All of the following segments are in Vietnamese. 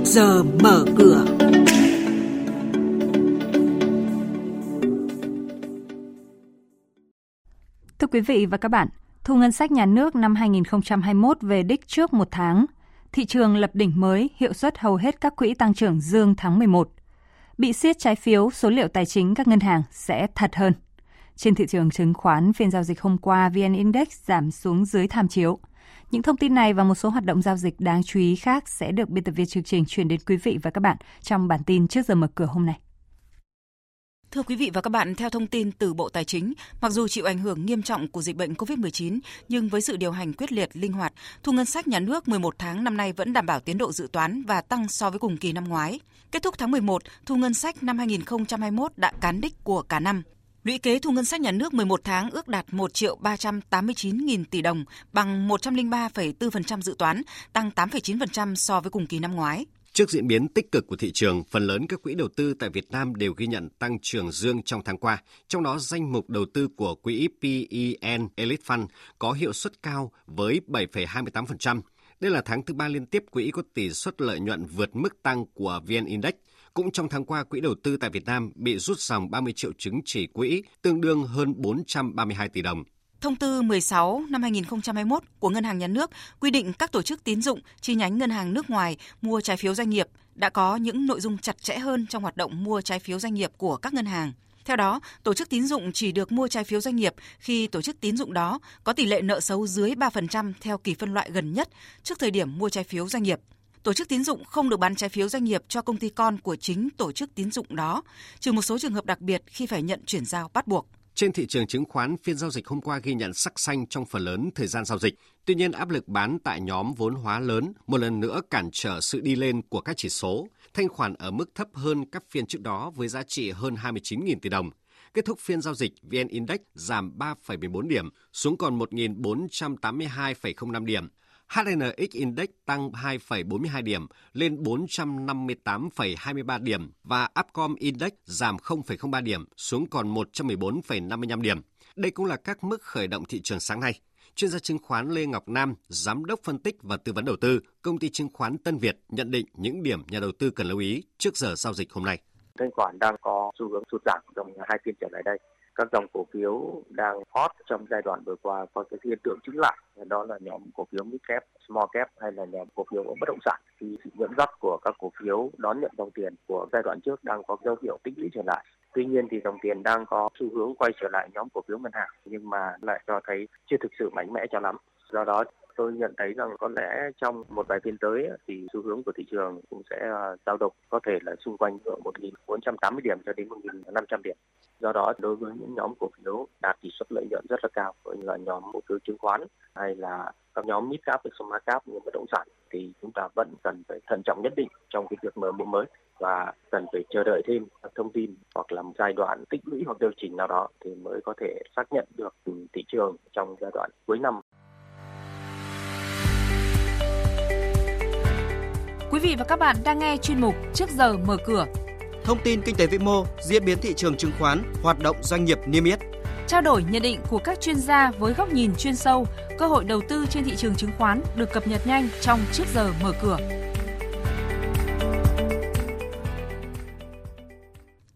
trước giờ mở cửa. Thưa quý vị và các bạn, thu ngân sách nhà nước năm 2021 về đích trước một tháng. Thị trường lập đỉnh mới, hiệu suất hầu hết các quỹ tăng trưởng dương tháng 11. Bị siết trái phiếu, số liệu tài chính các ngân hàng sẽ thật hơn. Trên thị trường chứng khoán, phiên giao dịch hôm qua VN Index giảm xuống dưới tham chiếu. Những thông tin này và một số hoạt động giao dịch đáng chú ý khác sẽ được biên tập viên chương trình truyền đến quý vị và các bạn trong bản tin trước giờ mở cửa hôm nay. Thưa quý vị và các bạn, theo thông tin từ Bộ Tài chính, mặc dù chịu ảnh hưởng nghiêm trọng của dịch bệnh COVID-19, nhưng với sự điều hành quyết liệt, linh hoạt, thu ngân sách nhà nước 11 tháng năm nay vẫn đảm bảo tiến độ dự toán và tăng so với cùng kỳ năm ngoái. Kết thúc tháng 11, thu ngân sách năm 2021 đã cán đích của cả năm. Lũy kế thu ngân sách nhà nước 11 tháng ước đạt 1 triệu 389 nghìn tỷ đồng, bằng 103,4% dự toán, tăng 8,9% so với cùng kỳ năm ngoái. Trước diễn biến tích cực của thị trường, phần lớn các quỹ đầu tư tại Việt Nam đều ghi nhận tăng trưởng dương trong tháng qua. Trong đó, danh mục đầu tư của quỹ PEN Elite Fund có hiệu suất cao với 7,28%. Đây là tháng thứ ba liên tiếp quỹ có tỷ suất lợi nhuận vượt mức tăng của VN Index. Cũng trong tháng qua, quỹ đầu tư tại Việt Nam bị rút dòng 30 triệu chứng chỉ quỹ, tương đương hơn 432 tỷ đồng. Thông tư 16 năm 2021 của Ngân hàng Nhà nước quy định các tổ chức tín dụng chi nhánh ngân hàng nước ngoài mua trái phiếu doanh nghiệp đã có những nội dung chặt chẽ hơn trong hoạt động mua trái phiếu doanh nghiệp của các ngân hàng. Theo đó, tổ chức tín dụng chỉ được mua trái phiếu doanh nghiệp khi tổ chức tín dụng đó có tỷ lệ nợ xấu dưới 3% theo kỳ phân loại gần nhất trước thời điểm mua trái phiếu doanh nghiệp. Tổ chức tín dụng không được bán trái phiếu doanh nghiệp cho công ty con của chính tổ chức tín dụng đó, trừ một số trường hợp đặc biệt khi phải nhận chuyển giao bắt buộc. Trên thị trường chứng khoán, phiên giao dịch hôm qua ghi nhận sắc xanh trong phần lớn thời gian giao dịch. Tuy nhiên, áp lực bán tại nhóm vốn hóa lớn một lần nữa cản trở sự đi lên của các chỉ số. Thanh khoản ở mức thấp hơn các phiên trước đó với giá trị hơn 29.000 tỷ đồng. Kết thúc phiên giao dịch, VN Index giảm 3,14 điểm, xuống còn 1.482,05 điểm. HNX Index tăng 2,42 điểm lên 458,23 điểm và Upcom Index giảm 0,03 điểm xuống còn 114,55 điểm. Đây cũng là các mức khởi động thị trường sáng nay. Chuyên gia chứng khoán Lê Ngọc Nam, giám đốc phân tích và tư vấn đầu tư, công ty chứng khoán Tân Việt nhận định những điểm nhà đầu tư cần lưu ý trước giờ giao dịch hôm nay. Thanh khoản đang có xu hướng sụt giảm trong hai phiên trở lại đây các dòng cổ phiếu đang hot trong giai đoạn vừa qua có cái hiện tượng chứng lại đó là nhóm cổ phiếu mid cap, small cap hay là nhóm cổ phiếu bất động sản thì sự dẫn dắt của các cổ phiếu đón nhận dòng tiền của giai đoạn trước đang có dấu hiệu tích lũy trở lại. Tuy nhiên thì dòng tiền đang có xu hướng quay trở lại nhóm cổ phiếu ngân hàng nhưng mà lại cho thấy chưa thực sự mạnh mẽ cho lắm. Do đó tôi nhận thấy rằng có lẽ trong một vài phiên tới thì xu hướng của thị trường cũng sẽ à, dao động có thể là xung quanh ở 1.480 điểm cho đến 1.500 điểm. Do đó, đối với những nhóm cổ phiếu đạt tỷ suất lợi nhuận rất là cao như là nhóm cổ phiếu chứng khoán hay là các nhóm mid cap và small cap như bất động sản thì chúng ta vẫn cần phải thận trọng nhất định trong cái việc mở mua mới và cần phải chờ đợi thêm các thông tin hoặc là một giai đoạn tích lũy hoặc điều chỉnh nào đó thì mới có thể xác nhận được thị trường trong giai đoạn cuối năm. Quý vị và các bạn đang nghe chuyên mục Trước giờ mở cửa. Thông tin kinh tế vĩ mô, diễn biến thị trường chứng khoán, hoạt động doanh nghiệp niêm yết. Trao đổi nhận định của các chuyên gia với góc nhìn chuyên sâu, cơ hội đầu tư trên thị trường chứng khoán được cập nhật nhanh trong Trước giờ mở cửa.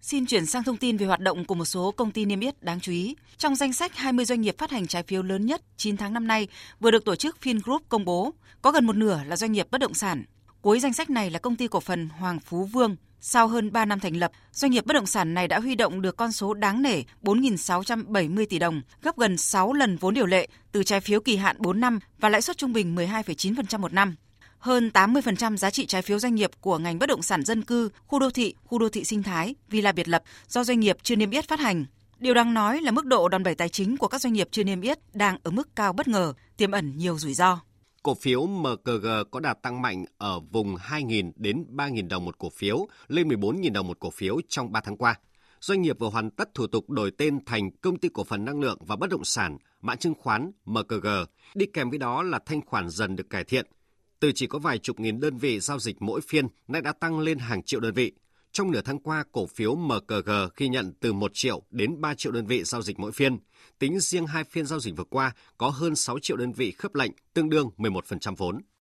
Xin chuyển sang thông tin về hoạt động của một số công ty niêm yết đáng chú ý. Trong danh sách 20 doanh nghiệp phát hành trái phiếu lớn nhất 9 tháng năm nay vừa được tổ chức Fingroup công bố, có gần một nửa là doanh nghiệp bất động sản. Cuối danh sách này là công ty cổ phần Hoàng Phú Vương. Sau hơn 3 năm thành lập, doanh nghiệp bất động sản này đã huy động được con số đáng nể 4.670 tỷ đồng, gấp gần 6 lần vốn điều lệ từ trái phiếu kỳ hạn 4 năm và lãi suất trung bình 12,9% một năm. Hơn 80% giá trị trái phiếu doanh nghiệp của ngành bất động sản dân cư, khu đô thị, khu đô thị sinh thái, villa biệt lập do doanh nghiệp chưa niêm yết phát hành. Điều đáng nói là mức độ đòn bẩy tài chính của các doanh nghiệp chưa niêm yết đang ở mức cao bất ngờ, tiềm ẩn nhiều rủi ro. Cổ phiếu MKG có đạt tăng mạnh ở vùng 2.000 đến 3.000 đồng một cổ phiếu, lên 14.000 đồng một cổ phiếu trong 3 tháng qua. Doanh nghiệp vừa hoàn tất thủ tục đổi tên thành Công ty Cổ phần Năng lượng và Bất động sản, mã chứng khoán MKG. Đi kèm với đó là thanh khoản dần được cải thiện. Từ chỉ có vài chục nghìn đơn vị giao dịch mỗi phiên, nay đã tăng lên hàng triệu đơn vị. Trong nửa tháng qua, cổ phiếu MKG ghi nhận từ 1 triệu đến 3 triệu đơn vị giao dịch mỗi phiên. Tính riêng hai phiên giao dịch vừa qua, có hơn 6 triệu đơn vị khớp lệnh, tương đương 11% vốn.